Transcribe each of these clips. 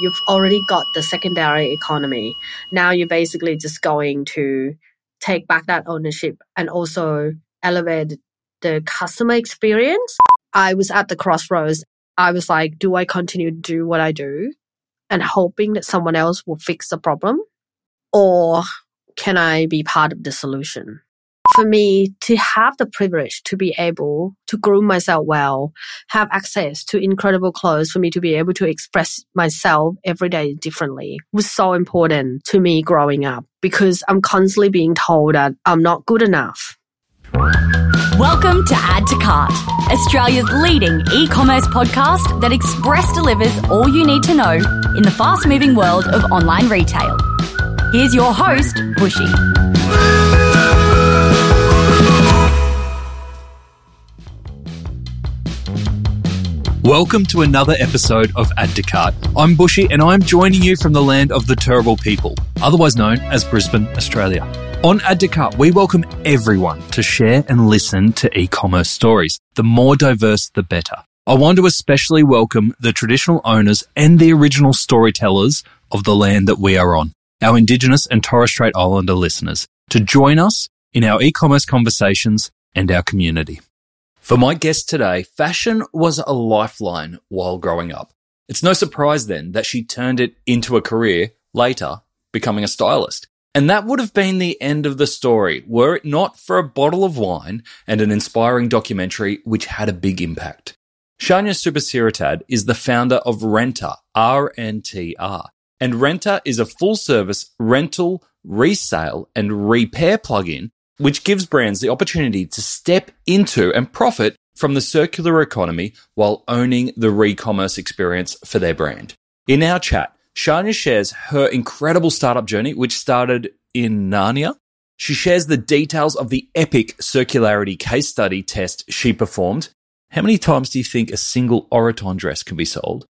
you've already got the secondary economy. Now you're basically just going to take back that ownership and also elevate the customer experience. I was at the crossroads. I was like, do I continue to do what I do and hoping that someone else will fix the problem? Or can I be part of the solution? For me to have the privilege to be able to groom myself well, have access to incredible clothes for me to be able to express myself every day differently was so important to me growing up because I'm constantly being told that I'm not good enough. Welcome to Add to Cart, Australia's leading e commerce podcast that express delivers all you need to know in the fast moving world of online retail. Here's your host, Bushy. Welcome to another episode of Add to. I'm Bushy and I'm joining you from the land of the Turrbal people, otherwise known as Brisbane, Australia. On Add to we welcome everyone to share and listen to e-commerce stories. The more diverse, the better. I want to especially welcome the traditional owners and the original storytellers of the land that we are on, our Indigenous and Torres Strait Islander listeners, to join us in our e-commerce conversations and our community. For my guest today, fashion was a lifeline while growing up. It's no surprise then that she turned it into a career later, becoming a stylist. And that would have been the end of the story were it not for a bottle of wine and an inspiring documentary which had a big impact. Shanya Suppasiritad is the founder of Rntr, R-N-T-R. And Rntr is a full service rental, resale and repair plugin which gives brands the opportunity to step into and profit from the circular economy while owning the re-commerce experience for their brand. In our chat, Shanya shares her incredible startup journey, which started in Narnia. She shares the details of the epic circularity case study test she performed. How many times do you think a single Oroton dress can be sold?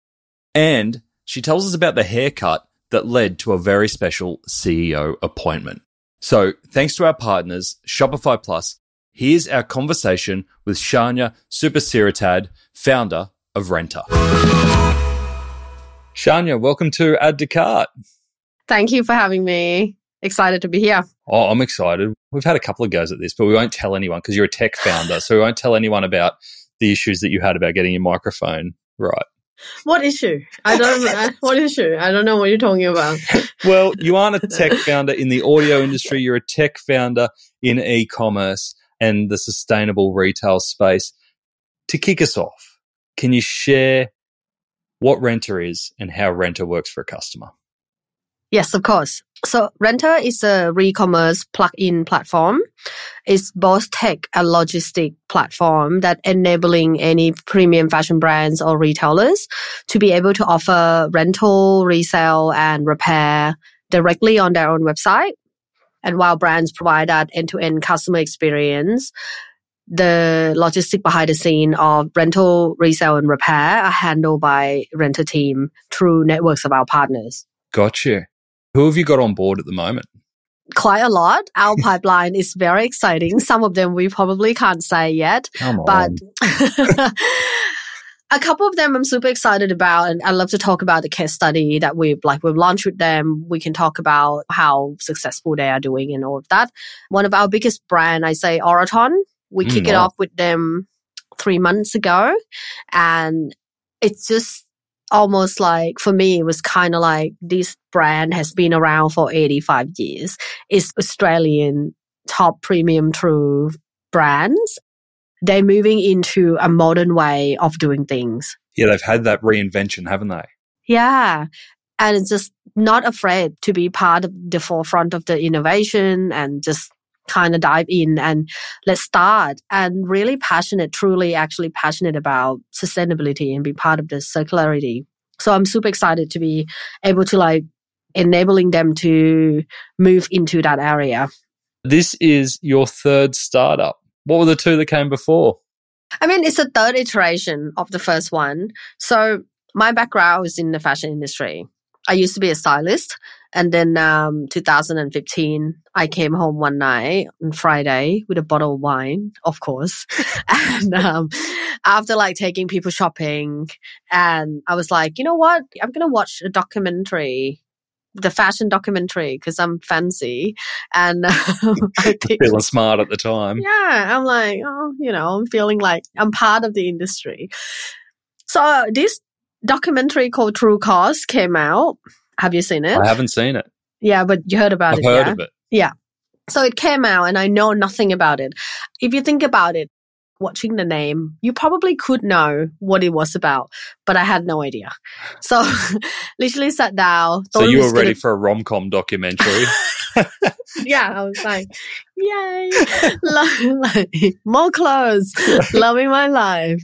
And she tells us about the haircut that led to a very special CEO appointment. So thanks to our partners, Shopify Plus, here's our conversation with Shanya Suppasiritad, founder of Rntr. Shanya, welcome to Add to Cart. Thank you for having me. Excited to be here. Oh, I'm excited. We've had a couple of goes at this, but we won't tell anyone because you're a tech founder. so we won't tell anyone about the issues that you had about getting your microphone right. What issue? I don't. what issue? I don't know what you're talking about. well, you aren't a tech founder in the audio industry. You're a tech founder in e-commerce and the sustainable retail space. To kick us off, can you share what Rntr is and how Rntr works for a customer? Yes, of course. So Rntr is a re-commerce plug-in platform. It's both tech and logistic platform that enabling any premium fashion brands or retailers to be able to offer rental, resale, and repair directly on their own website. And while brands provide that end-to-end customer experience, the logistic behind the scene of rental, resale, and repair are handled by Rntr team through networks of our partners. Gotcha. Who have you got on board at the moment? Quite a lot. Our pipeline is very exciting. Some of them we probably can't say yet, but a couple of them I'm super excited about, and I love to talk about the case study that we've like we've launched with them. We can talk about how successful they are doing and all of that. One of our biggest brand, I say Oroton. We Mm, kick it off with them three months ago, and it's just almost like for me it was kind of like this brand has been around for 85 years. It's australian top premium true brands. They're moving into a modern way of doing things. Yeah, they've had that reinvention, haven't they? yeah. And it's just not afraid to be part of the forefront of the innovation and just kind of dive in and let's start and really passionate truly actually passionate about sustainability and be part of the circularity so i'm super excited to be able to like enabling them to move into that area This is your third startup. What were the two that came before? I mean, it's a third iteration of the first one. So my background is in the fashion industry. I used to be a stylist. And then um, 2015, I came home one night on Friday with a bottle of wine, of course. and um, after like taking people shopping, and I was like, you know what? I'm going to watch a documentary the fashion documentary because I'm fancy and um, I picked, Feeling smart at the time. yeah, I'm like, oh, you know, I'm feeling like I'm part of the industry. So this documentary called True Cost came out. Have you seen it? I haven't seen it. Yeah, but you heard about I've it. heard yeah? of it. Yeah. So it came out and I know nothing about it. If you think about it, watching the name, you probably could know what it was about, but I had no idea. So literally sat down. So you were ready gonna- for a rom com documentary. yeah, I was like, yay, Lo- more clothes, loving my life.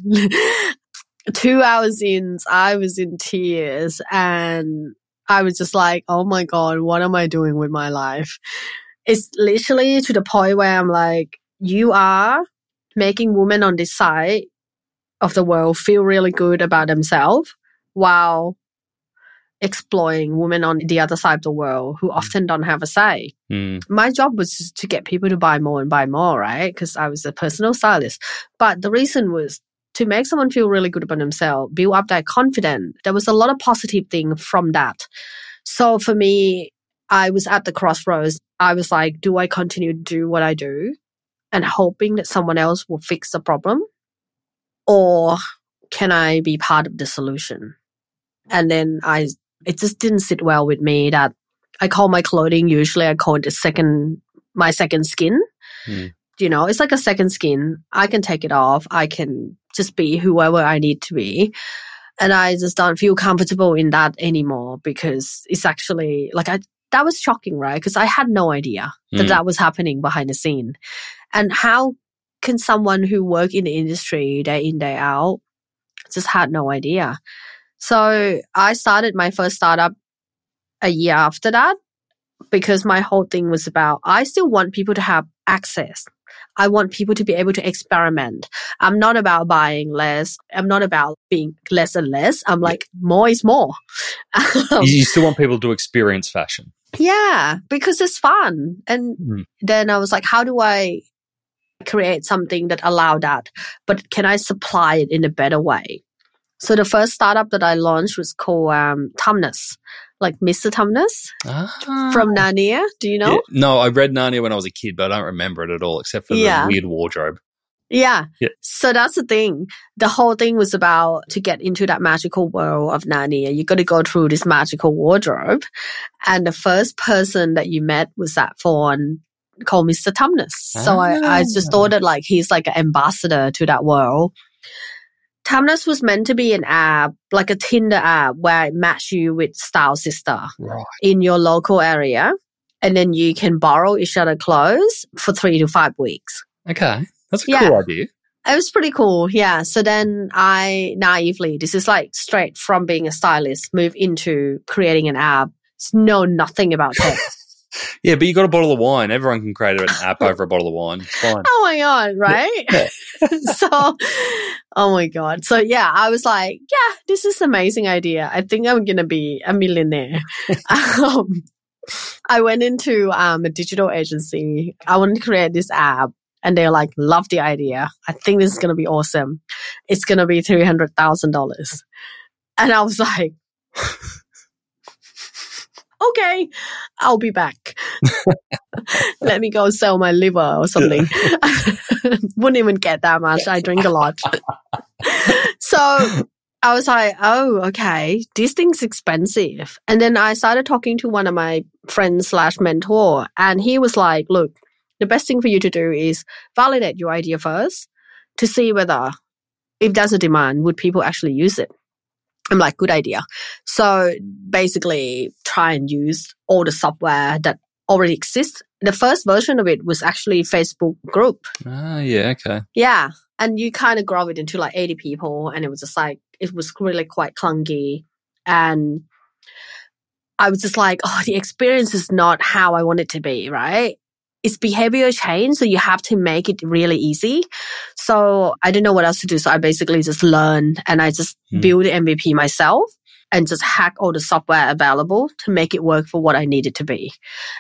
Two hours in, I was in tears and I was just like, oh my God, what am I doing with my life? It's literally to the point where I'm like, you are making women on this side of the world feel really good about themselves while exploiting women on the other side of the world who often don't have a say Hmm. my job was to get people to buy more and buy more, right? Because I was a personal stylist. But the reason was to make someone feel really good about themselves, build up their confidence. There was a lot of positive thing from that. So for me, I was at the crossroads. I was like, do I continue to do what I do and hoping that someone else will fix the problem? Or can I be part of the solution? And then I, it just didn't sit well with me that I call my clothing usually I call it the second my second skin. Hmm. You know, it's like a second skin. I can take it off. I can just be whoever I need to be. And I just don't feel comfortable in that anymore because it's actually like I that was shocking, right? Because I had no idea that Mm. that was happening behind the scene. And how can someone who work in the industry day in, day out just had no idea? So I started my first startup a year after that because my whole thing was about I still want people to have access. I want people to be able to experiment. I'm not about buying less. I'm not about being less and less. I'm like more is more. You, you still want people to experience fashion. yeah, because it's fun. And Mm. then I was like, how do I create something that allow that? But can I supply it in a better way? So the first startup that I launched was called um, Tumnus, like Mr. Tumnus from Narnia. Do you know? Ah. Yeah. No, I read Narnia when I was a kid, but I don't remember it at all, except for the weird wardrobe. Yeah. Yeah. So that's the thing. The whole thing was about to get into that magical world of Narnia. You got to go through this magical wardrobe. And the first person that you met was that fawn called Mr. Tumnus. So I, I just Ah. thought that like he's like an ambassador to that world. Tumnus was meant to be an app, like a Tinder app where it match you with style sister Right. in your local area. And then you can borrow each other clothes for three to five weeks. Okay. That's a Yeah. cool idea. It was pretty cool. Yeah. So then I naively, this is like straight from being a stylist, move into creating an app. Know nothing about tech. Yeah, but you got a bottle of wine. Everyone can create an app over a bottle of wine. It's fine. oh my God. Right. Yeah. so, oh my God. So yeah, I was like, yeah, this is an amazing idea. I think I'm going to be a millionaire. um, I went into um, a digital agency. I wanted to create this app. And they're like, love the idea. I think this is going to be awesome. It's going to be $300,000. And I was like, okay, I'll be back. Let me go sell my liver or something. Wouldn't even get that much. I drink a lot. so I was like, oh, okay, this thing's expensive. And then I started talking to one of my friends slash mentor, and he was like, look, the best thing for you to do is validate your idea first to see whether if there's a demand, would people actually use it? I'm like, good idea. So basically try and use all the software that already exists. The first version of it was actually Facebook group. Ah, yeah, okay. Yeah. And you kind of grow it into like 80 people. And it was just like, it was really quite clunky. And I was just like, oh, the experience is not how I want it to be, right? It's behavior change. So you have to make it really easy. So I didn't know what else to do. So I basically just learned and I just Hmm. built MVP myself. and just hack all the software available to make it work for what I needed to be.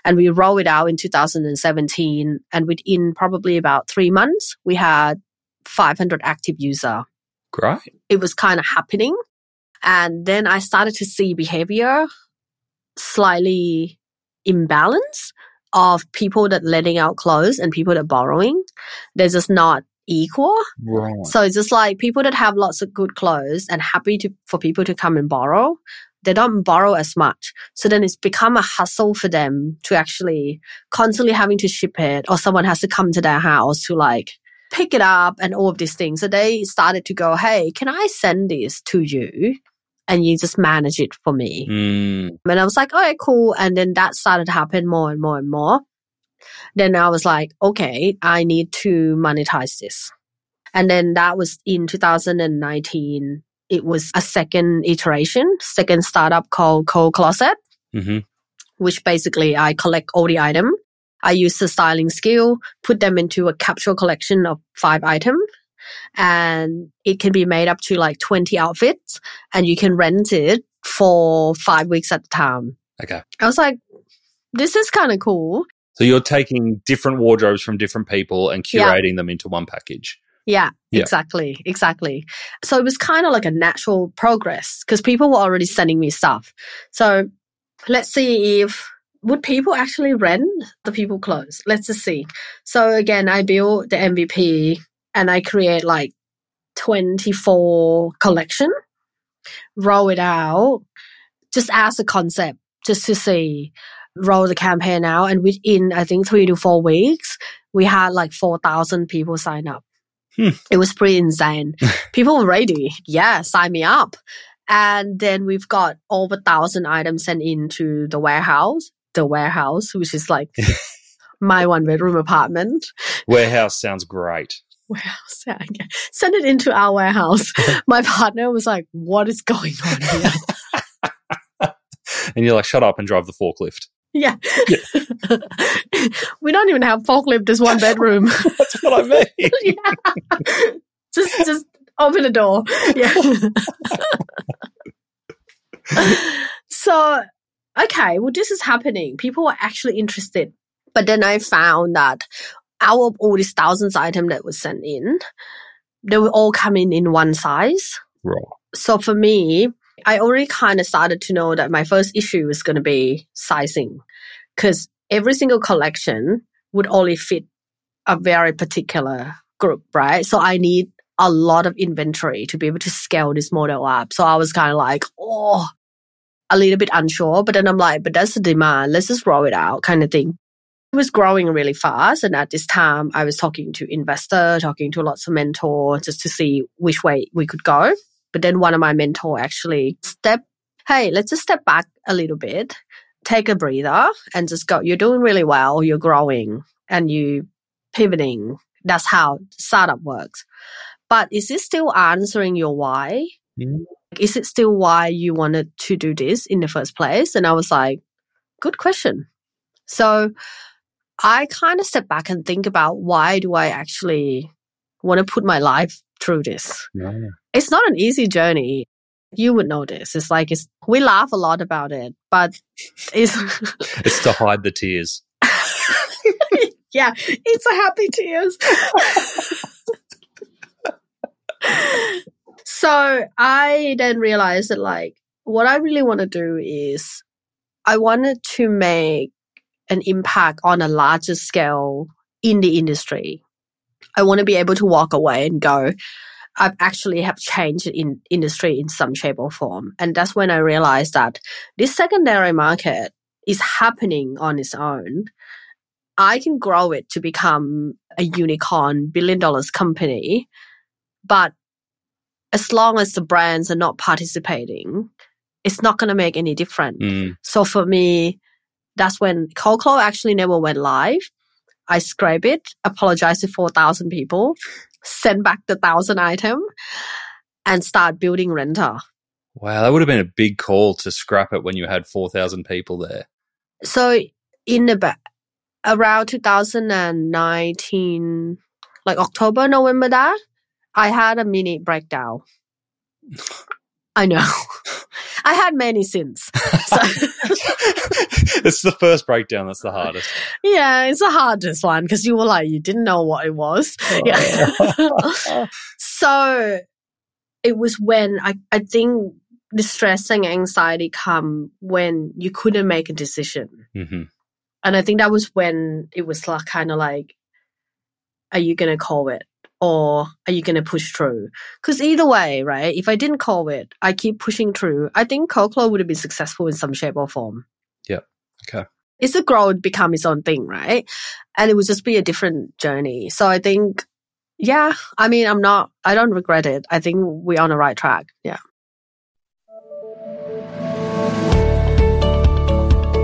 And we rolled it out in 2017. And within probably about three months, we had 500 active user. Great. It was kind of happening. And then I started to see behavior slightly imbalance of people that letting out clothes and people that borrowing. They're just not equal. Right. So it's just like people that have lots of good clothes and happy to for people to come and borrow, they don't borrow as much. So then it's become a hustle for them to actually constantly having to ship it or someone has to come to their house to like pick it up and all of these things. So they started to go, Hey, can I send this to you? And you just manage it for me. Mm. And I was like, okay, cool. And then that started to happen more and more and more. Then I was like, okay, I need to monetize this. And then that was in 2019. It was a second iteration, second startup called Cold Closet, hmm which basically I collect all the item. I use the styling skill, put them into a capsule collection of five items. And it can be made up to like 20 outfits and you can rent it for five weeks at a time. Okay. I was like, this is kind of cool. So you're taking different wardrobes from different people and Yeah. curating them into one package. Yeah, Yeah. exactly, exactly. So it was kind of like a natural progress because people were already sending me stuff. So let's see if would people actually rent the people clothes. Let's just see. So again, I build the MVP and I create like 24 collection, roll it out, just as a concept, just to see, roll the campaign out. And within, I think three to four weeks, we had like 4,000 people sign up. Hmm. It was pretty insane. people were ready. Yeah, sign me up. And then we've got over a thousand items sent into the warehouse, the warehouse, which is like my one bedroom apartment. Warehouse sounds great. Warehouse, yeah, okay. Send it into our warehouse. my partner was like, what is going on here? And you're like, shut up and drive the forklift. yeah. we don't even have forklift, there's one bedroom. That's what I mean. yeah. Just just open the door. Yeah. so okay, well this is happening. People were actually interested. But then I found that out of all these thousands items that was sent in, they were all coming in one size. right. So for me, I already kind of started to know that my first issue was going to be sizing because every single collection would only fit a very particular group, right? So I need a lot of inventory to be able to scale this model up. So I was kind of like, oh, a little bit unsure, but then I'm like, but that's the demand. Let's just roll it out kind of thing. It was growing really fast. And at this time, I was talking to investor, talking to lots of mentors just to see which way we could go. But then one of my mentor actually step, hey, let's just step back a little bit, take a breather and just go, you're doing really well. You're growing and you pivoting. That's how startup works. But is this still answering your why? Mm. Is it still why you wanted to do this in the first place? And I was like, good question. So I kind of step back and think about why do I actually want to put my life through this? Yeah. It's not an easy journey. You would know this. It's like it's we laugh a lot about it, but it's It's to hide the tears. yeah, it's a happy tears. so I then realized that like what I really want to do is I wanted to make an impact on a larger scale in the industry. I want to be able to walk away and go, I've actually have changed in industry in some shape or form. And that's when I realized that this secondary market is happening on its own. I can grow it to become a unicorn billion dollars company. But as long as the brands are not participating, it's not going to make any difference. Mm. So for me, that's when Coclo actually never went live. I scrape it, apologize to 4,000 people, send back the thousand item and start building Rntr. Wow, that would have been a big call to scrap it when you had 4,000 people there. So in the ba- around 2019, like October, November, that I had a mini breakdown. I know. I had many since. So, it's the first breakdown that's the hardest. yeah, it's the hardest one because you were like, you didn't know what it was. Yeah. so it was when I, I think the stress and anxiety come when you couldn't make a decision. hmm And I think that was when it was like kind of like, are you going to call it? Or are you going to push through? Because either way, right? If I didn't call it, I keep pushing through. I think Coclo would have been successful in some shape or form. Yeah. Okay. It's a grow growth become its own thing, right? And it would just be a different journey. So I think, yeah, I mean, I'm not, I don't regret it. I think we're on the right track. Yeah.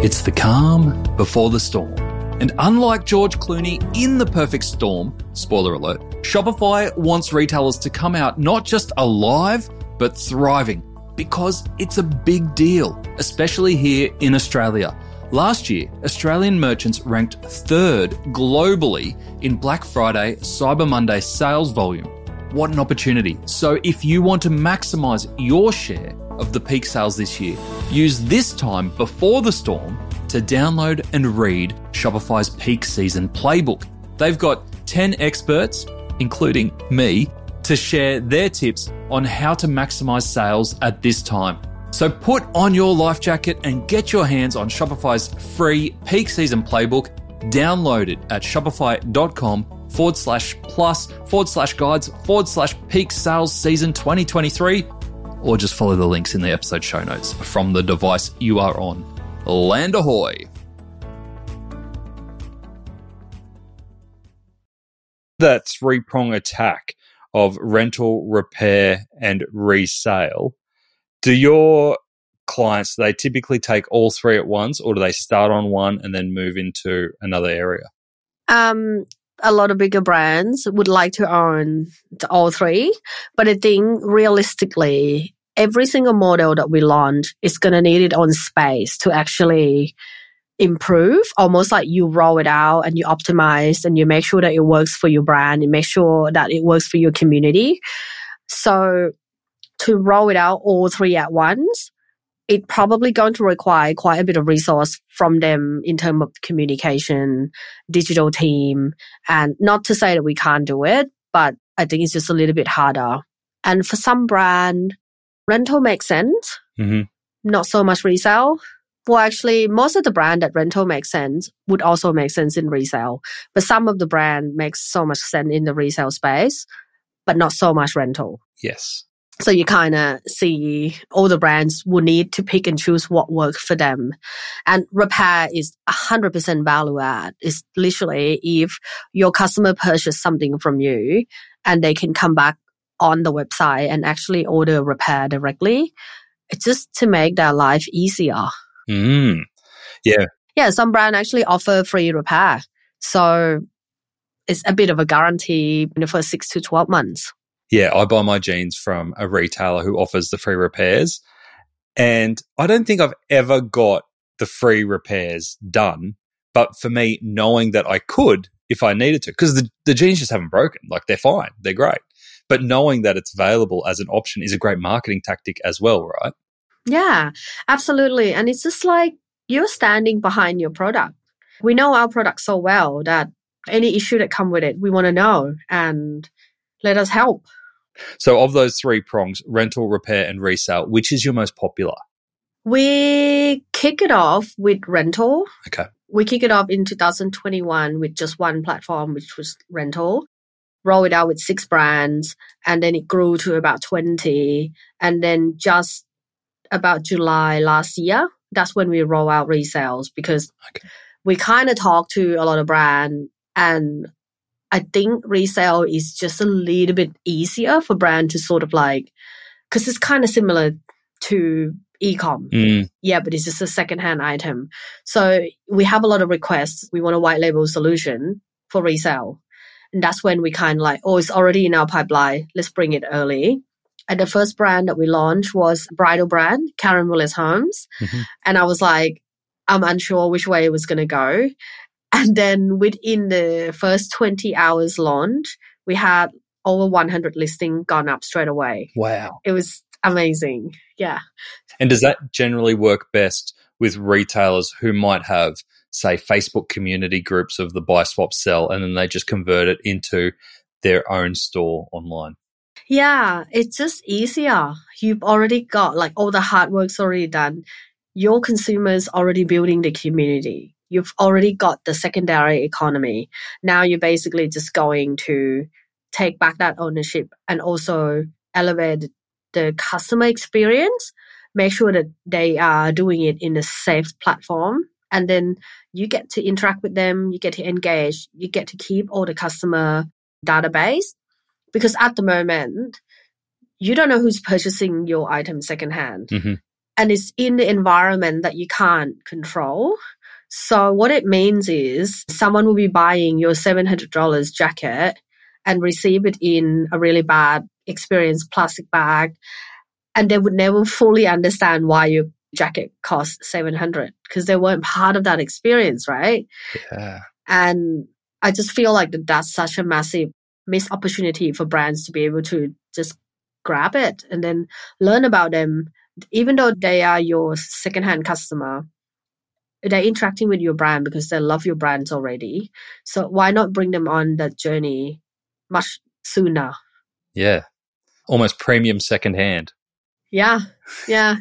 It's the calm before the storm. And unlike George Clooney in The Perfect Storm, spoiler alert, Shopify wants retailers to come out not just alive, but thriving because it's a big deal, especially here in Australia. Last year, Australian merchants ranked third globally in Black Friday Cyber Monday sales volume. What an opportunity. So, if you want to maximize your share of the peak sales this year, use this time before the storm to download and read Shopify's peak season playbook. They've got 10 experts, including me, to share their tips on how to maximize sales at this time. So put on your life jacket and get your hands on Shopify's free peak season playbook. Download it at shopify.com forward slash plus forward slash guides forward slash peak sales season 2023 or just follow the links in the episode show notes from the device you are on. Land ahoy! That three prong attack of rental, repair, and resale. Do your clients, do they typically take all three at once or do they start on one and then move into another area? Um, a lot of bigger brands would like to own all three, but I think realistically, every single model that we launch is going to need its own space to actually improve. Almost like you roll it out and you optimize and you make sure that it works for your brand. and make sure that it works for your community. So to roll it out all three at once, it probably going to require quite a bit of resource from them in terms of communication, digital team, and not to say that we can't do it, but I think it's just a little bit harder. And for some brand, rental makes sense, Mm-hmm. not so much resale. Well, actually, most of the brand that rental makes sense would also make sense in resale, but some of the brand makes so much sense in the resale space, but not so much rental. Yes. So you kind of see all the brands will need to pick and choose what works for them. And repair is 100% value add. It's literally if your customer purchase something from you and they can come back on the website and actually order repair directly, it's just to make their life easier. Mm. Yeah, Yeah. some brand actually offer free repair. So it's a bit of a guarantee for six to 12 months. Yeah, I buy my jeans from a retailer who offers the free repairs. And I don't think I've ever got the free repairs done. But for me, knowing that I could if I needed to, because the, the jeans just haven't broken. Like they're fine, they're great. But knowing that it's available as an option is a great marketing tactic as well, right? Yeah, absolutely. And it's just like you're standing behind your product. We know our product so well that any issue that come with it, we want to know and let us help. So, of those three prongs rental, repair, and resale which is your most popular? We kick it off with rental. Okay. We kick it off in 2021 with just one platform, which was rental. Roll it out with six brands, and then it grew to about 20. And then just about July last year, that's when we roll out resales because Okay. we kind of talk to a lot of brand and I think resale is just a little bit easier for brand to sort of like, because it's kind of similar to e-com. Mm, Yeah, but it's just a second-hand item. So we have a lot of requests. We want a white label solution for resale. And that's when we kind of like, oh, it's already in our pipeline. Let's bring it early. And the first brand that we launched was bridal brand, Karen Willis Holmes. Mhm. And I was like, I'm unsure which way it was going to go. And then within the first 20 hours launch, we had over 100 listing gone up straight away wow. it was amazing. Yeah. And does that generally work best with retailers who might have, say, Facebook community groups of the buy, swap, sell, and then they just convert it into their own store online? Yeah, it's just easier. You've already got like all the hard work's already done. Your consumers already building the community. You've already got the secondary economy. Now you're basically just going to take back that ownership and also elevate the customer experience. Make sure that they are doing it in a safe platform. And then you get to interact with them, you get to engage, you get to keep all the customer database because at the moment you don't know who's purchasing your item secondhand mm-hmm. and it's in the environment that you can't control so what it means is someone will be buying your $700 jacket and receive it in a really bad experience plastic bag and they would never fully understand why your jacket cost 700 because they weren't part of that experience right? Yeah. And i just feel like that that's such a massive missed opportunity for brands to be able to just grab it and then learn about them. Even though they are your secondhand customer they're interacting with your brand because they love your brands already. So why not bring them on that journey much sooner? Yeah. Almost premium secondhand. Yeah. Yeah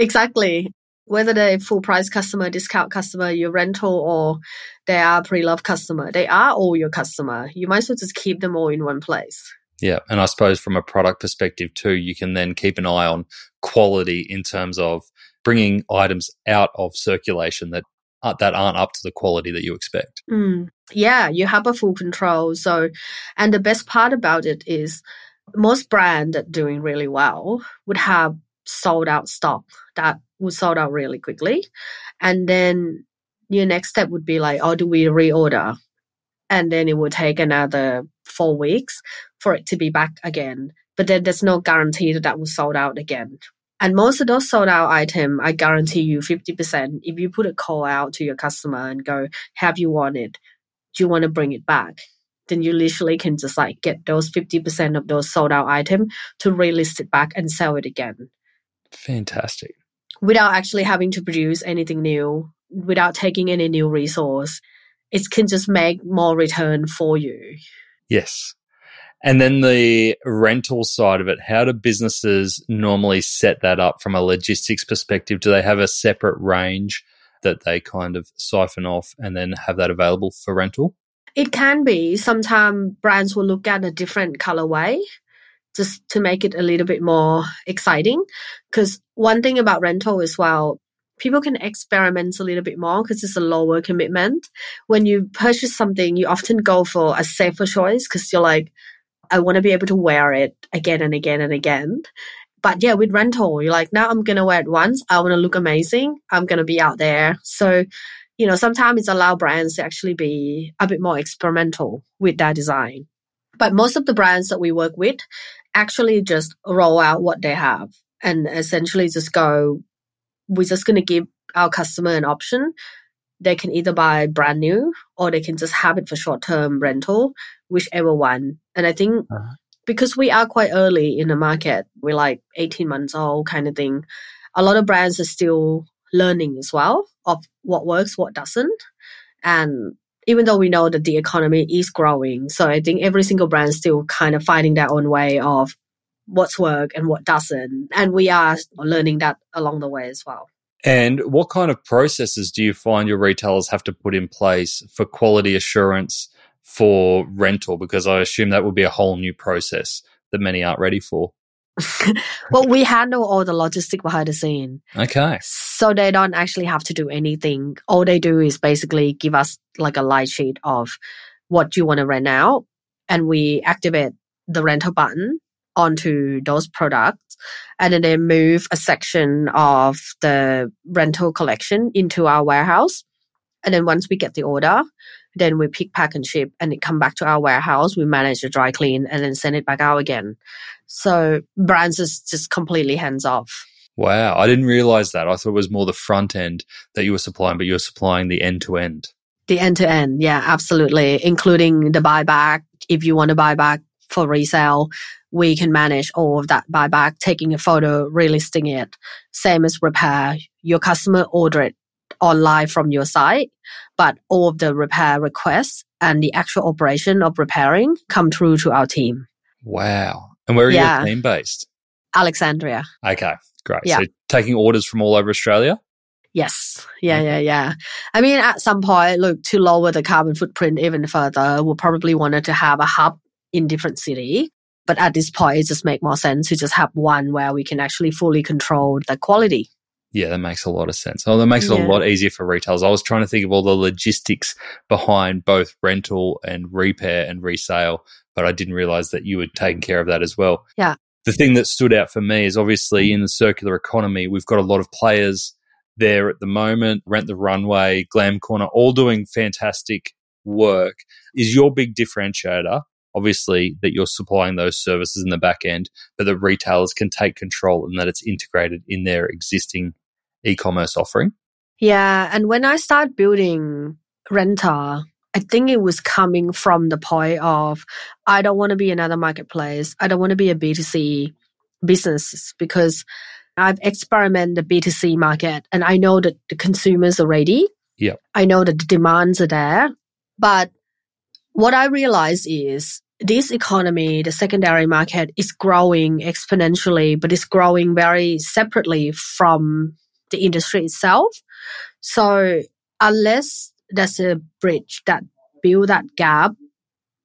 exactly whether they're full price customer, discount customer, your rental, or they are pre love customer, they are all your customer. You might as well just keep them all in one place. Yeah. And I suppose from a product perspective too, you can then keep an eye on quality in terms of bringing items out of circulation that that aren't up to the quality that you expect. Mm. Yeah, you have a full control. So, and the best part about it is most brands that doing really well would have sold out stock that would sold out really quickly. And then your next step would be like, oh, do we reorder? And then it would take another four weeks for it to be back again. But then there's no guarantee that that will sold out again. And most of those sold out item, I guarantee you 50%. If you put a call out to your customer and go, have you want it? Do you want to bring it back? Then you literally can just like get those 50% of those sold out item to relist it back and sell it again. Fantastic without actually having to produce anything new, without taking any new resource. It can just make more return for you. Yes. And then the rental side of it, how do businesses normally set that up from a logistics perspective? Do they have a separate range that they kind of siphon off and then have that available for rental? It can be. Sometimes brands will look at a different colorway just to make it a little bit more exciting. Because one thing about rental as well, people can experiment a little bit more because it's a lower commitment. When you purchase something, you often go for a safer choice because you're like, I want to be able to wear it again and again and again. But yeah, with rental, you're like, now I'm going to wear it once. I want to look amazing. I'm going to be out there. So, you know, sometimes it's allow brands to actually be a bit more experimental with their design. But most of the brands that we work with actually just roll out what they have and essentially just go, we're just going to give our customer an option. They can either buy brand new or they can just have it for short term rental, whichever one. And I think uh-huh. because we are quite early in the market, we're like 18 months old kind of thing. A lot of brands are still learning as well of what works, what doesn't. And even though we know that the economy is growing, so I think every single brand still kind of finding their own way of what's work and what doesn't. And we are learning that along the way as well. And what kind of processes do you find your retailers have to put in place for quality assurance for rental? Because I assume that would be a whole new process that many aren't ready for. well, we handle all the logistic behind the scene. Okay. So they don't actually have to do anything. All they do is basically give us like a light sheet of what you want to rent out. And we activate the rental button onto those products. And then they move a section of the rental collection into our warehouse. And then once we get the order, then we pick, pack, and ship, and it come back to our warehouse. We manage the dry clean, and then send it back out again. So brands is just completely hands off. Wow, I didn't realize that. I thought it was more the front end that you were supplying, but you were supplying the end to end. The end to end, yeah, absolutely, including the buyback. If you want to buy back for resale, we can manage all of that buyback, taking a photo, relisting it. Same as repair. Your customer order it online from your site, but all of the repair requests and the actual operation of repairing come through to our team. Wow. And where are Yeah. your team based? Alexandria. Okay, great. Yeah. So taking orders from all over Australia? Yes. Yeah, mm. yeah, yeah. I mean, at some point, look, to lower the carbon footprint even further, we'll probably wanted to have a hub in different city. But at this point, it just make more sense to just have one where we can actually fully control the quality. Yeah, that makes a lot of sense. Oh, that makes it Yeah. a lot easier for retailers. I was trying to think of all the logistics behind both rental and repair and resale, but I didn't realize that you were taking care of that as well. Yeah. The thing that stood out for me is obviously in the circular economy, we've got a lot of players there at the moment, Rent the Runway, Glam Corner, all doing fantastic work. Is your big differentiator, obviously, that you're supplying those services in the back end, but that retailers can take control and that it's integrated in their existing e-commerce offering? Yeah. And when I started building Rntr, I think it was coming from the point of I don't want to be another marketplace. I don't want to be a B2C business because I've experimented the B2C market and I know that the consumers are ready. Yep. I know that the demands are there. But what I realize is this economy, the secondary market is growing exponentially, but it's growing very separately from the industry itself. So unless there's a bridge that build that gap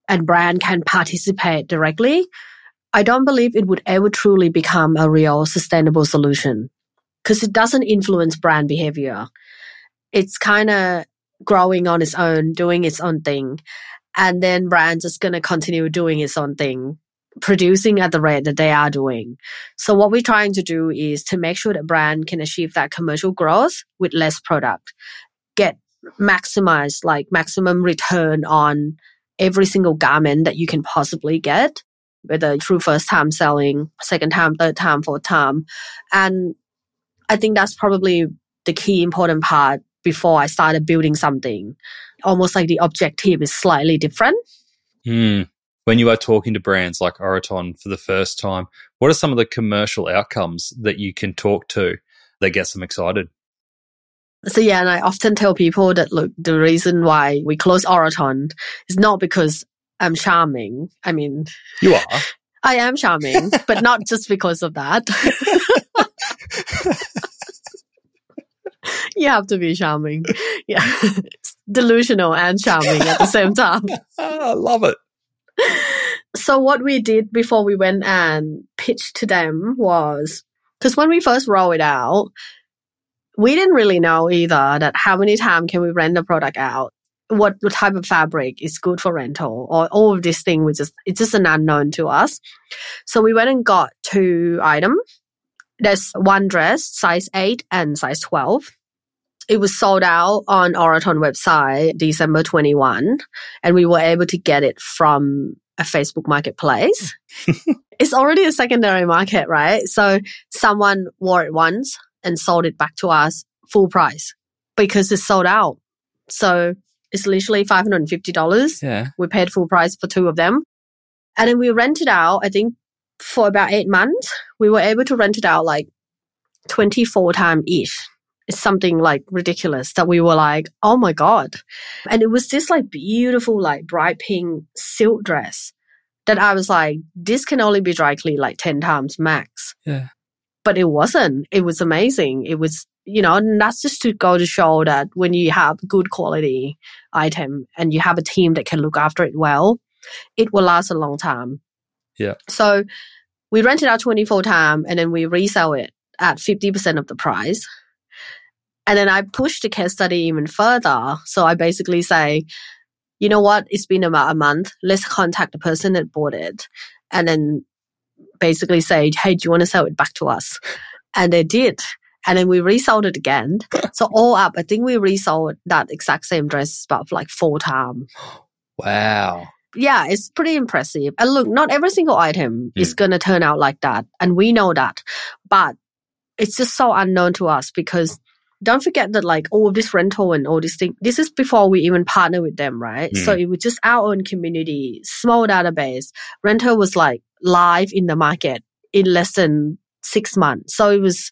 and brand can participate directly, I don't believe it would ever truly become a real sustainable solution because it doesn't influence brand behavior. It's kind of growing on its own, doing its own thing. And then brands is going to continue doing its own thing, producing at the rate that they are doing. So what we're trying to do is to make sure that brand can achieve that commercial growth with less product, get maximize like maximum return on every single garment that you can possibly get, whether through first time selling, second time, third time, fourth time. And I think that's probably the key important part before I started building something. Almost like the objective is slightly different. Hmm. When you are talking to brands like Oroton for the first time, what are some of the commercial outcomes that you can talk to that gets them excited? So yeah, and I often tell people that look, the reason why we close Oroton is not because I'm charming. I mean, You are. I am charming, but not just because of that. you have to be charming. Yeah. Delusional and charming at the same time. I love it. So what we did before we went and pitched to them was because when we first rolled it out, we didn't really know either that how many times can we rent the product out, what, what type of fabric is good for rental, or all of this thing was just it's just an unknown to us. So we went and got two items. There's one dress, size eight and size twelve. It was sold out on Oroton website December 21, and we were able to get it from a Facebook marketplace. it's already a secondary market, right? So someone wore it once and sold it back to us full price because it's sold out. So it's literally $550. Yeah. We paid full price for two of them. And then we rented out, I think for about eight months, we were able to rent it out like 24 times each. It's something like ridiculous that we were like, oh my God. And it was this like beautiful, like bright pink silk dress that I was like, this can only be dry cleaned like 10 times max. Yeah. But it wasn't. It was amazing. It was, you know, and that's just to go to show that when you have good quality item and you have a team that can look after it well, it will last a long time. Yeah. So we rent it out 24 times and then we resell it at 50% of the price. And then I push the case study even further. So I basically say, you know what? It's been about a month. Let's contact the person that bought it and then basically say, hey, do you want to sell it back to us? And they did. And then we resold it again. So all up, I think we resold that exact same dress about like four times. Wow. Yeah, it's pretty impressive. And look, not every single item is going to turn out like that. And we know that. But it's just so unknown to us because don't forget that like all this rental and all this thing, this is before we even partner with them, right? Mm. So it was just our own community, small database. Rental was like live in the market in less than six months. So it was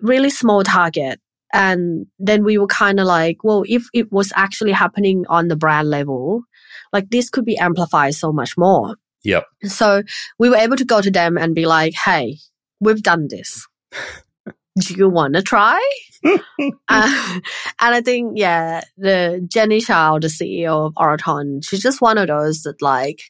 really small target. And then we were kind of like, well, if it was actually happening on the brand level, like this could be amplified so much more. Yep. So we were able to go to them and be like, hey, we've done this. Do you want to try? uh, and I think, yeah, the Jenny Chow, the CEO of Oroton, she's just one of those that like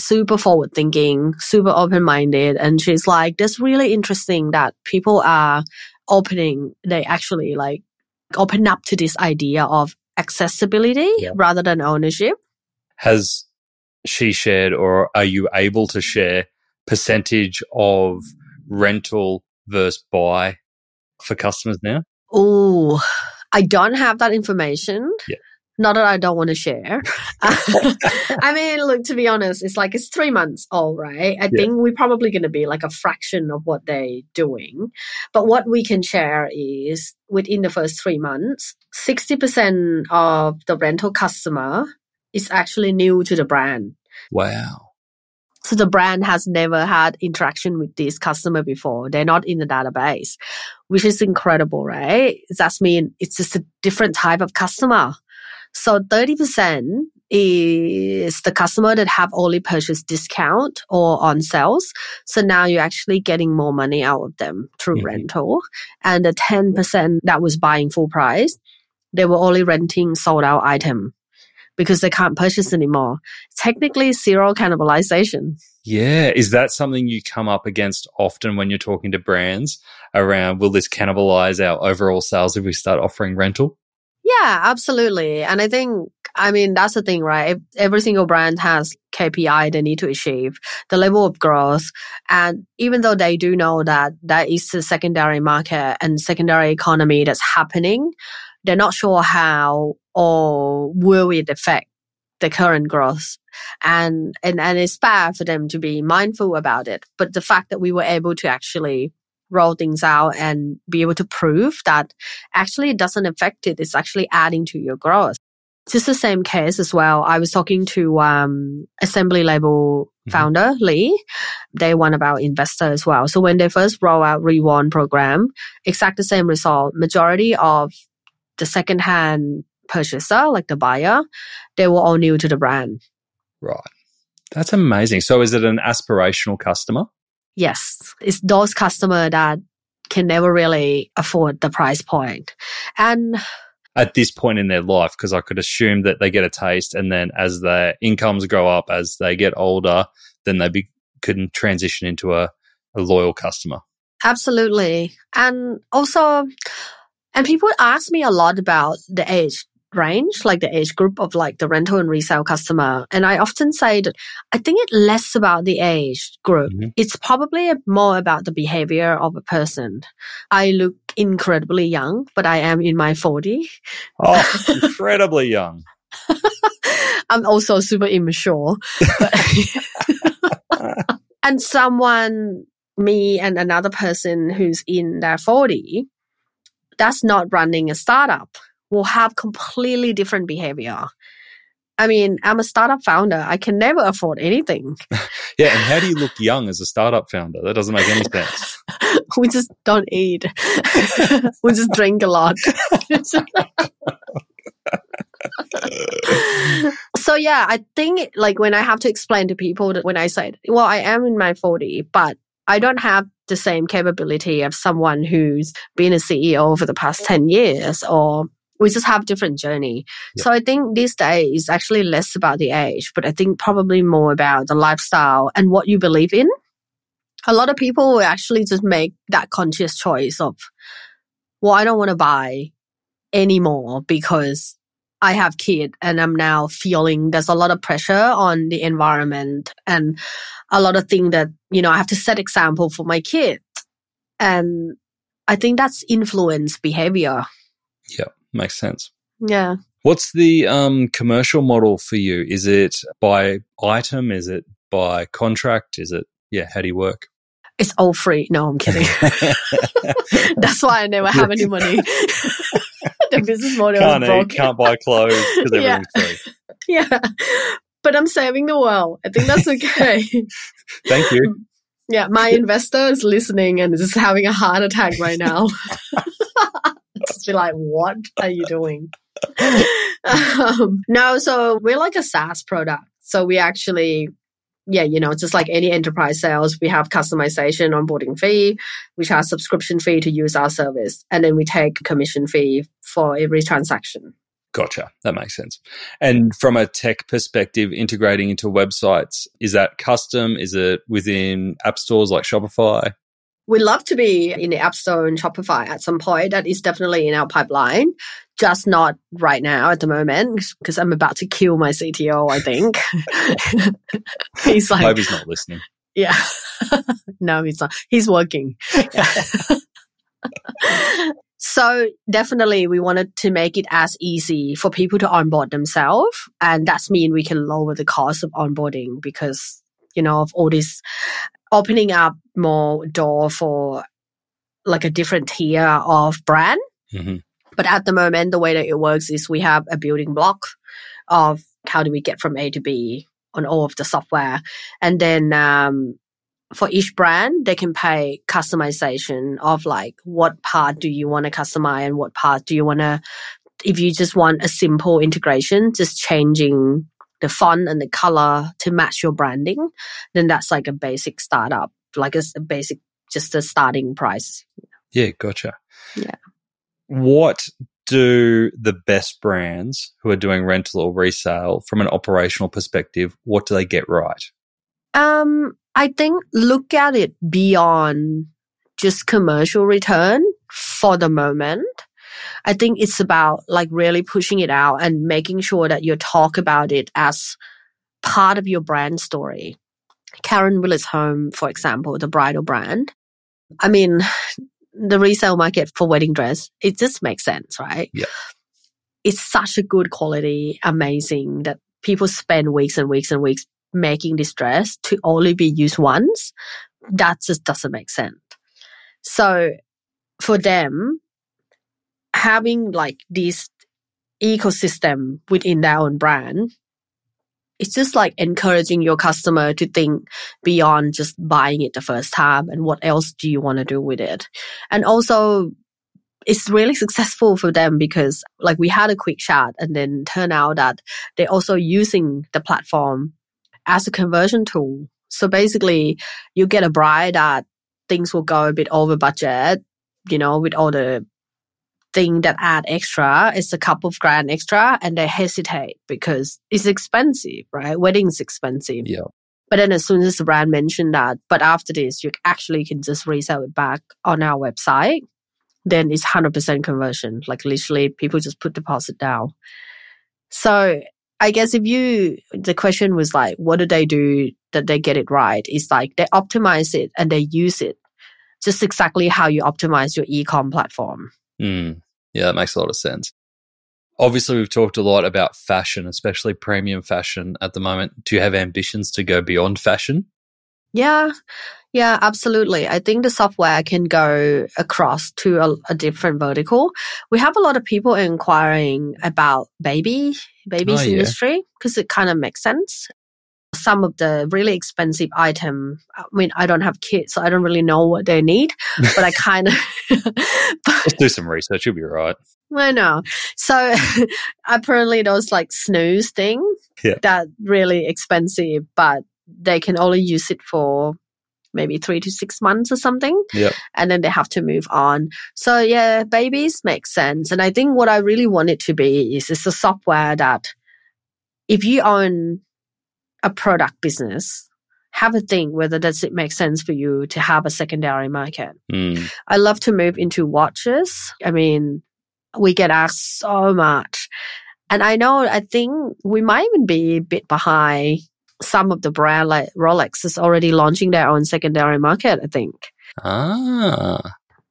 super forward thinking, super open minded. And she's like, that's really interesting that people are opening, they actually like open up to this idea of accessibility Yeah. rather than ownership. Has she shared or are you able to share percentage of rental versus buy for customers now? Oh, I don't have that information. Yeah. Not that I don't want to share. I mean, look, to be honest, it's like it's three months old, right? I Yeah. think we're probably going to be like a fraction of what they're doing. But what we can share is within the first three months, 60% of the rental customer is actually new to the brand. Wow. So the brand has never had interaction with this customer before. They're not in the database, which is incredible, right? That's mean it's just a different type of customer. So 30% is the customer that have only purchased discount or on sales. So now you're actually getting more money out of them through Mhm. rental. And the 10% that was buying full price, they were only renting sold out item because they can't purchase anymore. Technically serial cannibalization. Yeah. Is that something you come up against often when you're talking to brands around will this cannibalize our overall sales if we start offering rental? Yeah, absolutely. And I think, I mean, that's the thing, right? Every single brand has KPI they need to achieve, the level of growth. And even though they do know that that is the secondary market and secondary economy that's happening, they're not sure how or will it affect the current growth. And, and, and it's bad for them to be mindful about it. But the fact that we were able to actually roll things out and be able to prove that actually it doesn't affect it. It's actually adding to your growth. Just the same case as well. I was talking to um, Assembly Label Mhm. founder Lee. They one of our investor as well. So when they first roll out Rewarn program, exact the same result. Majority of the second-hand purchaser, like the buyer, they were all new to the brand. Right. That's amazing. So is it an aspirational customer? Yes, it's those customer that can never really afford the price point. And at this point in their life because I could assume that they get a taste and then as their incomes grow up, as they get older, then they be, can transition into a, a loyal customer. Absolutely. And also, and people ask me a lot about the age range, like the age group of like the rental and resale customer. And I often say that I think it's less about the age group. Mhm. It's probably more about the behavior of a person. I look incredibly young, but I am in my 40. Oh, incredibly young. I'm also super immature. And someone, me and another person who's in their 40, that's not running a startup, will have completely different behavior. I mean, I'm a startup founder. I can never afford anything. Yeah, and how do you look young as a startup founder? That doesn't make any sense. we just don't eat. we just drink a lot. so yeah, I think like when I have to explain to people that when I said, well, I am in my 40, but I don't have the same capability of someone who's been a CEO for the past 10 years or we just have different journey. Yep. So I think these days is actually less about the age, but I think probably more about the lifestyle and what you believe in. A lot of people will actually just make that conscious choice of, well, I don't want to buy anymore because I have kid and I'm now feeling there's a lot of pressure on the environment and a lot of things that, you know, I have to set example for my kid. And I think that's influence behavior. Yeah, makes sense. Yeah. What's the um, commercial model for you? Is it by item? Is it by contract? Is it, yeah, how do you work? It's all free. No, I'm kidding. That's why I never have any money. the business model can't is eat, can't buy clothes because Yeah. everything's free. Yeah. But I'm saving the world. I think that's okay. Thank you. yeah, my investor is listening and is having a heart attack right now. Just be like, what are you doing? um, no, so we're like a SaaS product. So we actually, yeah, you know, just like any enterprise sales, we have customization onboarding fee, we charge subscription fee to use our service, and then we take a commission fee for every transaction. Gotcha. That makes sense. And from a tech perspective, integrating into websites, is that custom? Is it within app stores like Shopify? We love to be in the App Store and Shopify at some point. That is definitely in our pipeline, just not right now at the moment because I'm about to kill my CTO. I think he's I like, hope he's not listening. yeah, no, he's not. He's working. so definitely, we wanted to make it as easy for people to onboard themselves, and that's mean we can lower the cost of onboarding because you know of all this opening up more door for like a different tier of brand. hmm But at the moment, the way that it works is we have a building block of how do we get from A to B on all of the software. And then um, for each brand, they can pay customization of like what part do you want to customize and what part do you want to, if you just want a simple integration, just changing the font and the color to match your branding, then that's like a basic startup, like a basic, just a starting price. Yeah, gotcha. Yeah. What do the best brands who are doing rental or resale from an operational perspective, what do they get right? Um, I think look at it beyond just commercial return for the moment. I think it's about like really pushing it out and making sure that you talk about it as part of your brand story. Karen Willis Holmes, for example, the bridal brand. I mean, the resale market for wedding dress, it just makes sense, right? Yeah. It's such a good quality, amazing that people spend weeks and weeks and weeks making this dress to only be used once. That just doesn't make sense. So for them, having like this ecosystem within their own brand, it's just like encouraging your customer to think beyond just buying it the first time and what else do you want to do with it. And also it's really successful for them because like we had a quick chat and then turn out that they're also using the platform as a conversion tool. So basically you get a bride that things will go a bit over budget, you know, with all the thing that add extra it's a couple of grand extra and they hesitate because it's expensive right? Wedding's expensive. Yeah. but then as soon as the brand mentioned that but after this you actually can just resell it back on our website then it's 100% conversion. Like literally people just put deposit down. So i guess if you the question was like what do they do that they get it right? It's like they optimize it and they use it just exactly how you optimize your e-com platform Mm. Yeah, that makes a lot of sense. Obviously, we've talked a lot about fashion, especially premium fashion at the moment. Do you have ambitions to go beyond fashion? Yeah, yeah, absolutely. I think the software can go across to a, a different vertical. We have a lot of people inquiring about baby, babies Oh, yeah. industry because it kind of makes sense. Some of the really expensive item. I mean, I don't have kids, so I don't really know what they need, but I kind of, Let's do some research. You'll be right. I know. So apparently those like snooze thing Yeah. that really expensive, but they can only use it for maybe three to six months or something. Yep. And then they have to move on. So yeah, babies make sense. And I think what I really want it to be is it's a software that if you own a product business, have a think whether does it make sense for you to have a secondary market. Mm. I love to move into watches. I mean, we get asked so much. And I know, I think we might even be a bit behind some of the brand like Rolex is already launching their own secondary market, I think. Ah,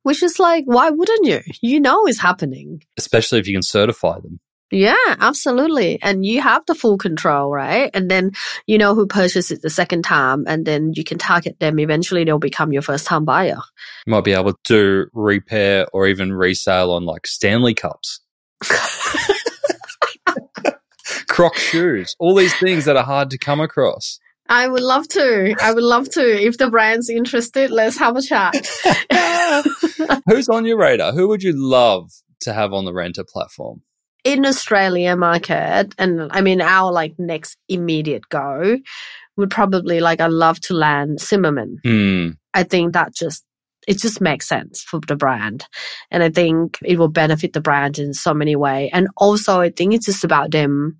Which is like, why wouldn't you? You know it's happening. especially if you can certify them. Yeah, absolutely. And you have the full control, right? And then you know who purchases it the second time and then you can target them. Eventually they'll become your first time buyer. You might be able to repair or even resale on like Stanley cups. Croc shoes, all these things that are hard to come across. I would love to. I would love to. If the brand's interested, let's have a chat. Who's on your radar? Who would you love to have on the Rntr platform? In Australia market, and I mean our like next immediate go would probably like I love to land Zimmermann. Hmm. I think that just it just makes sense for the brand. And I think it will benefit the brand in so many ways. And also I think it's just about them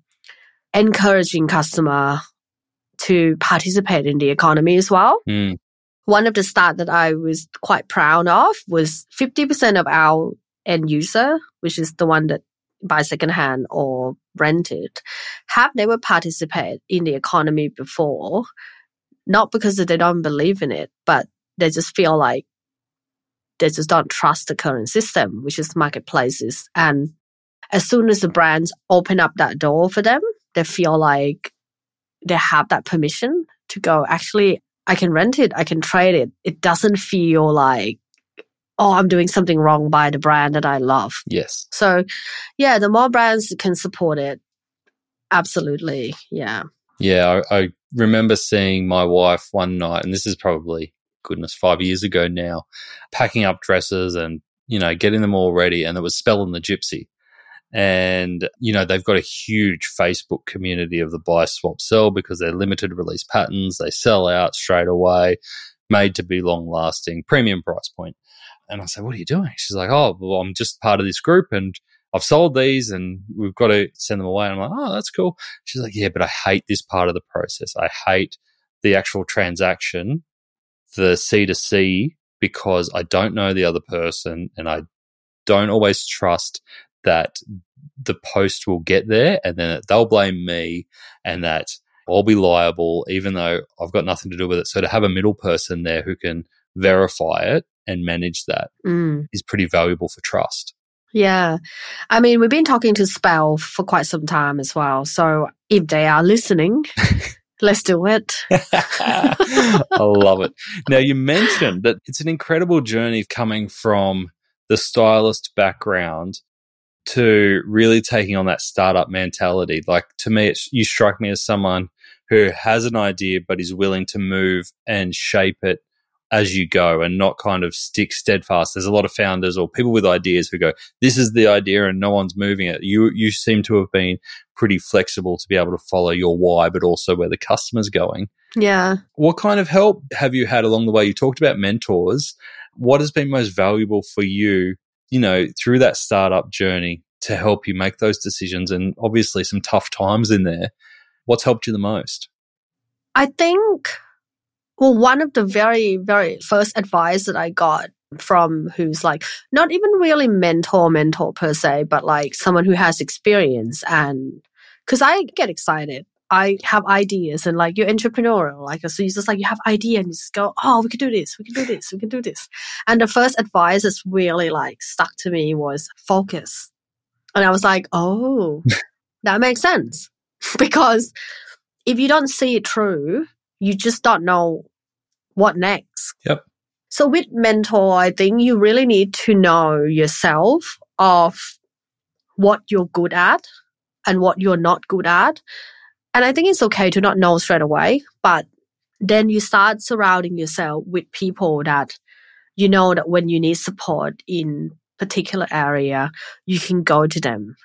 encouraging customer to participate in the economy as well. Hmm. One of the stats that I was quite proud of was 50% of our end user, which is the one that buy secondhand or rented, have never participated in the economy before. Not because they don't believe in it, but they just feel like they just don't trust the current system, which is marketplaces. And as soon as the brands open up that door for them, they feel like they have that permission to go, actually, I can rent it, I can trade it. It doesn't feel like, oh, I'm doing something wrong by the brand that I love. Yes. So, yeah, the more brands can support it, absolutely. Yeah. Yeah, I, I remember seeing my wife one night, and this is probably goodness five years ago now, packing up dresses and you know getting them all ready, and it was Spell and the Gypsy, and you know they've got a huge Facebook community of the buy swap sell because they're limited release patterns, they sell out straight away, made to be long lasting, premium price point. And I said, "What are you doing?" She's like, "Oh, well, I'm just part of this group and." I've sold these and we've got to send them away. And I'm like, oh, that's cool. She's like, yeah, but I hate this part of the process. I hate the actual transaction, the C to C, because I don't know the other person and I don't always trust that the post will get there and then they'll blame me and that I'll be liable, even though I've got nothing to do with it. So to have a middle person there who can verify it and manage that Mm. is pretty valuable for trust. Yeah. I mean, we've been talking to Spell for quite some time as well. So if they are listening, let's do it. I love it. Now, you mentioned that it's an incredible journey coming from the stylist background to really taking on that startup mentality. Like, to me, it's, you strike me as someone who has an idea but is willing to move and shape it as you go and not kind of stick steadfast. There's a lot of founders or people with ideas who go, "This is the idea," and no one's moving it. You you seem to have been pretty flexible to be able to follow your why, but also where the customer's going. Yeah. What kind of help have you had along the way? You talked about mentors. What has been most valuable for you, you know, through that startup journey to help you make those decisions? And obviously, some tough times in there. What's helped you the most? I think, well, one of the very, very first advice that I got from who's like not even really mentor, mentor per se, but like someone who has experience. And because I get excited, I have ideas and like you're entrepreneurial, like so you just like you have idea and you just go, oh, we can do this, we can do this, we can do this. And the first advice that's really like stuck to me was focus. And I was like, oh, that makes sense because if you don't see it through, you just don't know what next. Yep. So with mentor, I think you really need to know yourself of what you're good at and what you're not good at. And I think it's okay to not know straight away, but then you start surrounding yourself with people that you know that when you need support in particular area, you can go to them.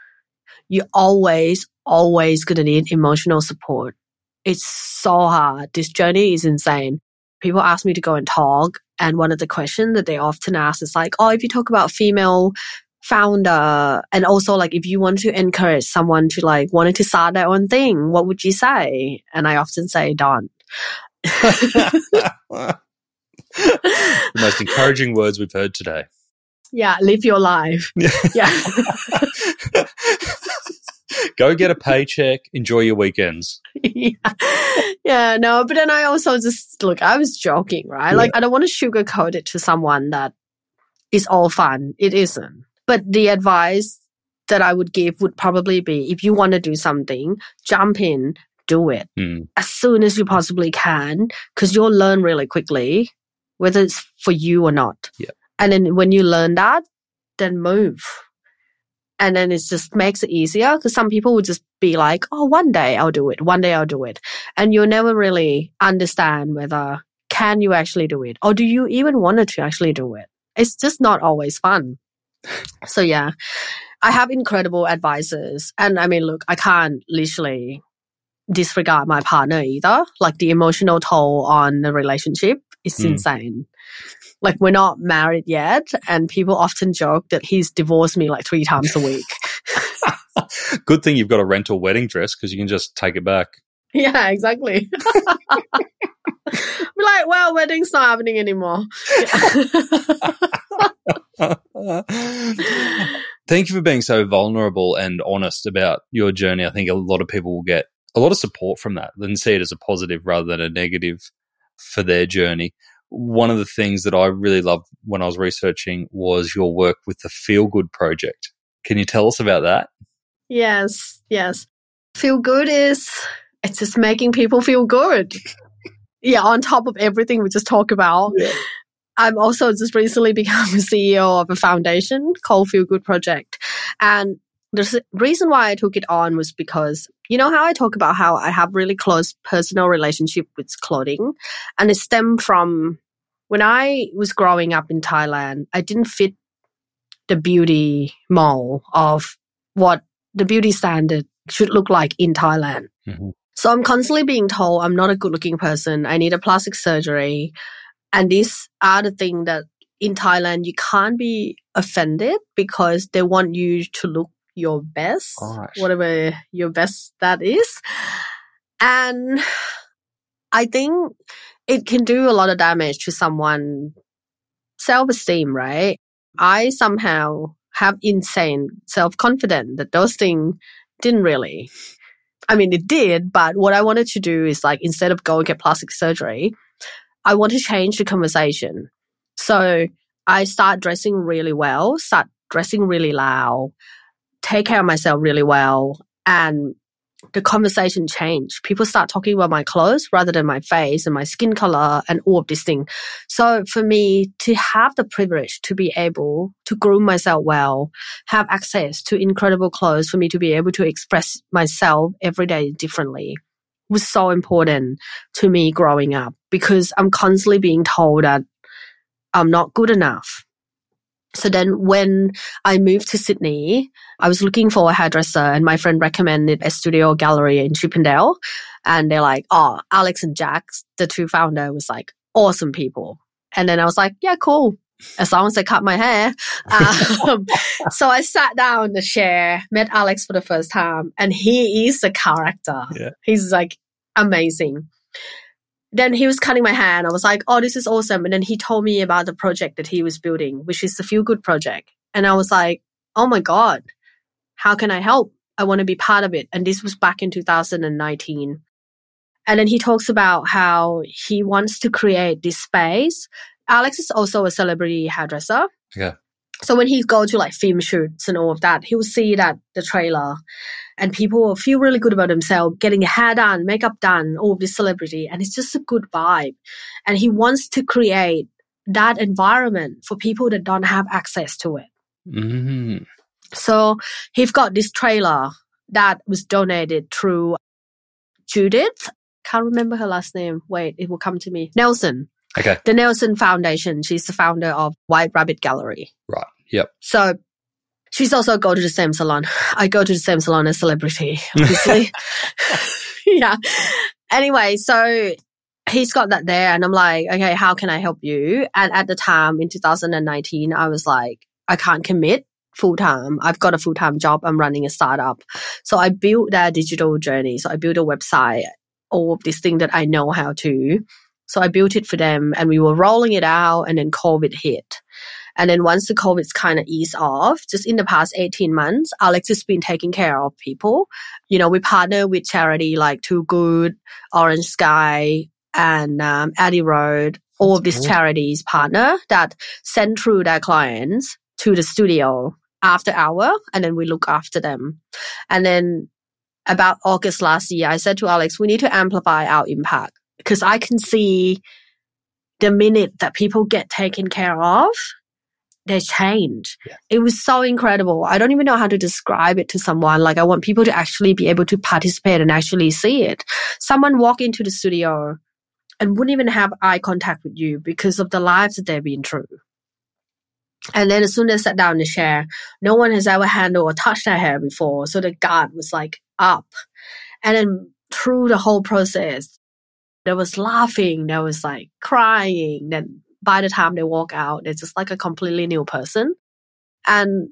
You're always, always gonna need emotional support. It's so hard. This journey is insane. People ask me to go and talk, and one of the questions that they often ask is like, "Oh, if you talk about female founder, and also like if you want to encourage someone to like wanting to start their own thing, what would you say?" And I often say, "Don't." the most encouraging words we've heard today. yeah, live your life. Yeah. Go get a paycheck, enjoy your weekends. yeah. yeah, no, but then I also just look, I was joking, right? Like, I don't want to sugarcoat it to someone that is all fun. It isn't. But the advice that I would give would probably be if you want to do something, jump in, do it Mm. as soon as you possibly can, because you'll learn really quickly, whether it's for you or not. Yeah. And then when you learn that, then move. And then it just makes it easier because some people would just be like, oh, one day I'll do it. One day I'll do it. And you'll never really understand whether can you actually do it or do you even want to actually do it? It's just not always fun. so yeah, I have incredible advisors. And I mean, look, I can't literally disregard my partner either. Like the emotional toll on the relationship is Mm. insane. Like we're not married yet, and people often joke that he's divorced me like three times a week. Good thing you've got a rental wedding dress because you can just take it back. yeah, exactly. We're like, well, wedding's not happening anymore. Thank you for being so vulnerable and honest about your journey. I think a lot of people will get a lot of support from that and see it as a positive rather than a negative for their journey. One of the things that I really loved when I was researching was your work with the Feel Good Project. Can you tell us about that? Yes, yes. Feel good is it's just making people feel good. yeah, on top of everything we just talked about. Yeah. I'm also just recently become CEO of a foundation called Feel Good Project. And the reason why I took it on was because you know how I talk about how I have really close personal relationship with clothing and it stemmed from when I was growing up in Thailand, I didn't fit the beauty mold of what the beauty standard should look like in Thailand. Mhm. So I'm constantly being told I'm not a good looking person. I need a plastic surgery. And these are the things that in Thailand you can't be offended because they want you to look your best, Right. whatever your best that is. And I think it can do a lot of damage to someone self esteem, right? I somehow have insane self confidence that those things didn't really. I mean, it did, but what I wanted to do is like instead of go and get plastic surgery, I want to change the conversation. So I start dressing really well, start dressing really loud, take care of myself really well, and the conversation changed. People start talking about my clothes rather than my face and my skin color and all of this thing. So for me to have the privilege to be able to groom myself well, have access to incredible clothes for me to be able to express myself every day differently was so important to me growing up because I'm constantly being told that I'm not good enough. So then when I moved to Sydney, I was looking for a hairdresser and my friend recommended a studio gallery in Chippendale. And they're like, oh, Alex and Jack, the two founder was like awesome people. And then I was like, yeah, cool. As long as they cut my hair. Um, so I sat down in the chair, met Alex for the first time, and he is a character. Yeah. He's like amazing. Then he was cutting my hair, and I was like, oh, this is awesome. And then he told me about the project that he was building, which is the Feel Good Project. And I was like, oh my God, how can I help? I want to be part of it. And this was back in 2019. And then he talks about how he wants to create this space. Alex is also a celebrity hairdresser. Yeah. So when he go to like film shoots and all of that, he will see that the trailer and people will feel really good about themselves, getting a hair done, makeup done, all of this celebrity. And it's just a good vibe. And he wants to create that environment for people that don't have access to it. Mm. So he's got this trailer that was donated through Judith. Can't remember her last name. Wait, it will come to me. Neilson. Okay. The Neilson Foundation. She's the founder of White Rabbit Gallery. Right. Yep. So she's also go to the same salon. I go to the same salon as celebrity, obviously. yeah. Anyway, so he's got that there and I'm like, okay, how can I help you? And at the time in 2019, I was like, I can't commit full time. I've got a full time job. I'm running a startup. So I built their digital journey. So I built a website, all of this thing that I know how to. So I built it for them and we were rolling it out and then COVID hit. And then once the COVID's kind of eased off, just in the past 18 months, Alex has been taking care of people. You know, we partner with charity like Two Good, Orange Sky, and um, Addi Road. All of these cool. charities partner that send through their clients to the studio after hour and then we look after them. And then about August last year, I said to Alex, we need to amplify our impact because I can see the minute that people get taken care of, they change. Yeah. It was so incredible. I don't even know how to describe it to someone. Like I want people to actually be able to participate and actually see it. Someone walk into the studio and wouldn't even have eye contact with you because of the lives that they've been through. And then as soon as they sat down in the chair, no one has ever handled or touched their hair before. So the guard was like up. And then through the whole process, there was laughing, there was like crying. Then by the time they walk out, they're just like a completely new person. And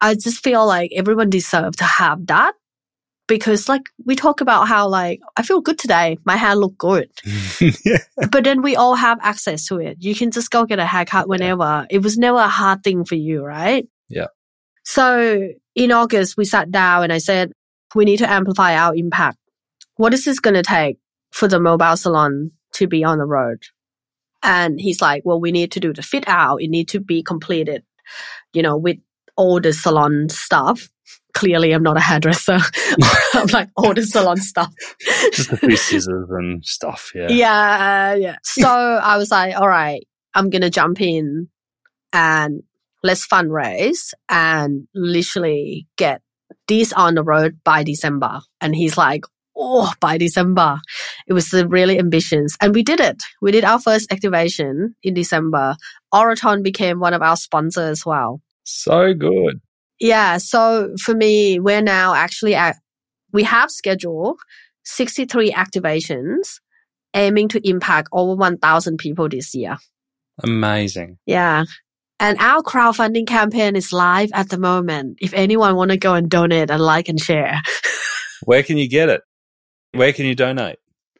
I just feel like everyone deserves to have that because like we talk about how like I feel good today, my hair look good. yeah. But then we all have access to it. You can just go get a haircut whenever. It was never a hard thing for you, right? Yeah. So in August, we sat down and I said, we need to amplify our impact. What is this going to take for the mobile salon to be on the road? And he's like, well, we need to do the fit out. It need to be completed, you know, with all the salon stuff. Clearly, I'm not a hairdresser. I'm like all the salon stuff. Just a few scissors and stuff. Yeah. Yeah, yeah. So I was like, all right, I'm gonna jump in and let's fundraise and literally get this on the road by December. And he's like, oh, by December. It was really ambitious. And we did it. We did our first activation in December. Oroton became one of our sponsors as well. So good. Yeah. So for me, we're now actually at, we have scheduled 63 activations aiming to impact over 1,000 people this year. Amazing. Yeah. And our crowdfunding campaign is live at the moment. If anyone want to go and donate and like and share. Where can you get it? Where can you donate?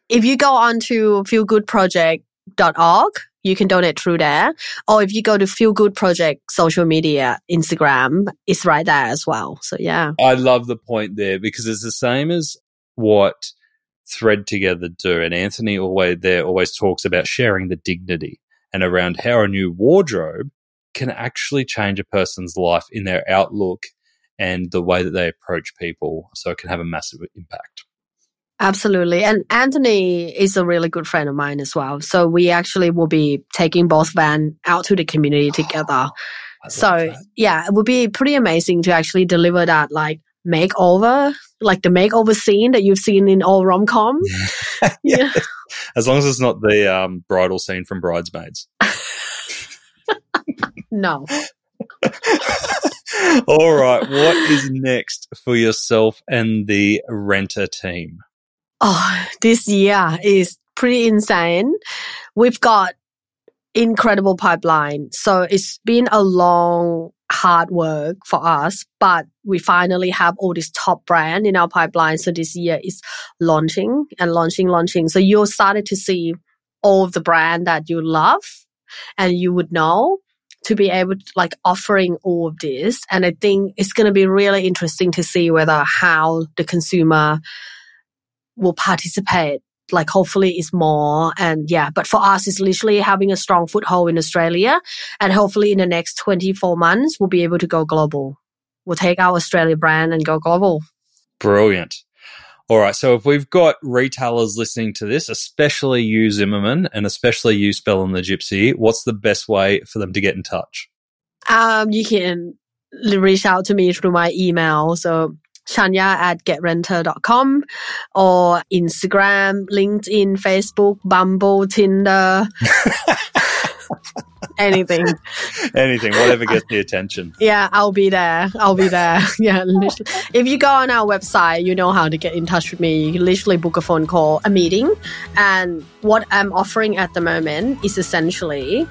if you go on to feelgoodproject.org, you can donate through there. Or if you go to Feel Good Project social media, Instagram, it's right there as well. So yeah. I love the point there because it's the same as what Thread Together do. And Anthony always there always talks about sharing the dignity and around how a new wardrobe can actually change a person's life in their outlook and the way that they approach people. So it can have a massive impact. Absolutely. And Anthony is a really good friend of mine as well. So we actually will be taking both van out to the community together. I love So yeah, it would be pretty amazing to actually deliver that like makeover, like the makeover scene that you've seen in all rom com. yeah. As long as it's not the um, bridal scene from Bridesmaids. No. All right. What is next for yourself and the Rntr team? Oh, this year is pretty insane. We've got incredible pipeline. So it's been a long, hard work for us, but we finally have all this top brand in our pipeline. So this year is launching and launching, launching. So you're started to see all of the brand that you love and you would know to be able to like offering all of this. And I think it's going to be really interesting to see whether how the consumer will participate. Like hopefully it's more and yeah, but for us it's literally having a strong foothold in Australia and hopefully in the next 24 months we'll be able to go global. We'll take our Australia brand and go global. Brilliant. All right. So if we've got retailers listening to this, especially you, Zimmermann, and especially you, Spell and the Gypsy, what's the best way for them to get in touch? Um, you can reach out to me through my email. So Shanya at getrenter.com or Instagram, LinkedIn, Facebook, Bumble, Tinder, anything. Anything, whatever gets the attention. Yeah, I'll be there. I'll be there. Yeah. literally. If you go on our website, you know how to get in touch with me. You can literally book a phone call, a meeting. And what I'm offering at the moment is essentially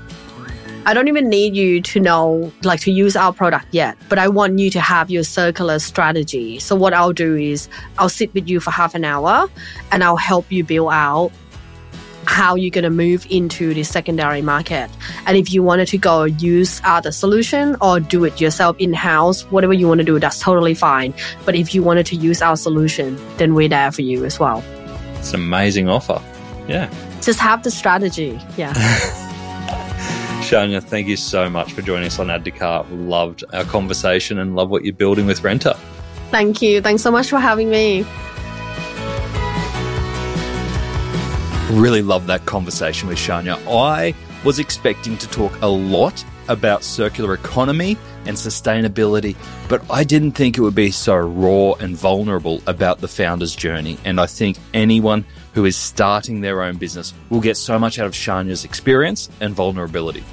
I don't even need you to know, like, to use our product yet, but I want you to have your circular strategy. So, what I'll do is I'll sit with you for half an hour and I'll help you build out how you're going to move into the secondary market. And if you wanted to go use other solution or do it yourself in house, whatever you want to do, that's totally fine. But if you wanted to use our solution, then we're there for you as well. It's an amazing offer. Yeah. Just have the strategy. Yeah. Shanya, thank you so much for joining us on Add to Cart. Loved our conversation and love what you're building with Rntr. Thank you. Thanks so much for having me. Really loved that conversation with Shanya. I was expecting to talk a lot about circular economy and sustainability, but I didn't think it would be so raw and vulnerable about the founder's journey. And I think anyone who is starting their own business will get so much out of Shanya's experience and vulnerability.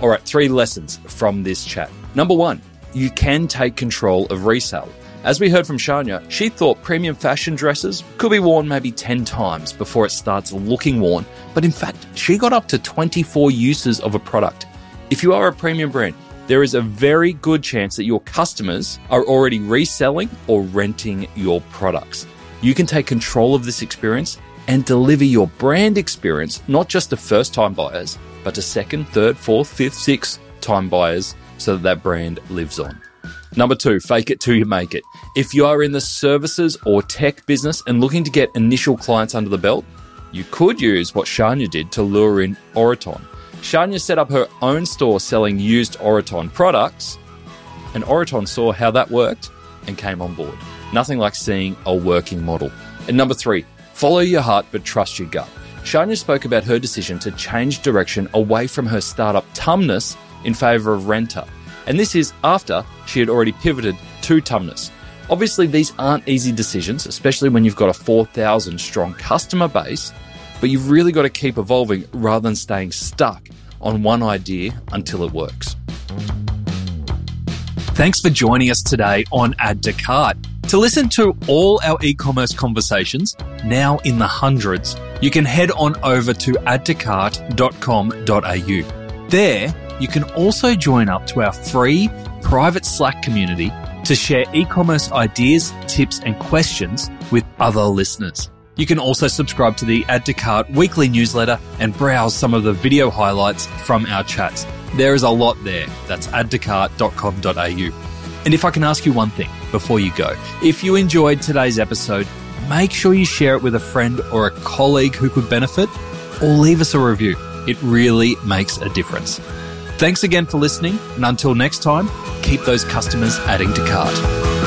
All right, three lessons from this chat. Number one, you can take control of resale. As we heard from Shanya, she thought premium fashion dresses could be worn maybe 10 times before it starts looking worn, but in fact, she got up to 24 uses of a product. If you are a premium brand, there is a very good chance that your customers are already reselling or renting your products. You can take control of this experience and deliver your brand experience not just to first time buyers, but to second, third, fourth, fifth, sixth time buyers so that that brand lives on. Number two, fake it till you make it. If you are in the services or tech business and looking to get initial clients under the belt, you could use what Shanya did to lure in Oroton. Shanya set up her own store selling used Oroton products, and Oroton saw how that worked and came on board. Nothing like seeing a working model. And number three, follow your heart but trust your gut. Shanya spoke about her decision to change direction away from her startup Tumnus in favor of Rntr. And this is after she had already pivoted to Tumnus. Obviously, these aren't easy decisions, especially when you've got a 4,000 strong customer base but you've really got to keep evolving rather than staying stuck on one idea until it works. Thanks for joining us today on Add to Cart. To listen to all our e commerce conversations, now in the hundreds, you can head on over to addtocart.com.au. There, you can also join up to our free private Slack community to share e commerce ideas, tips, and questions with other listeners. You can also subscribe to the Add to Cart weekly newsletter and browse some of the video highlights from our chats. There is a lot there. That's addtocart.com.au. And if I can ask you one thing before you go, if you enjoyed today's episode, make sure you share it with a friend or a colleague who could benefit, or leave us a review. It really makes a difference. Thanks again for listening, and until next time, keep those customers adding to cart.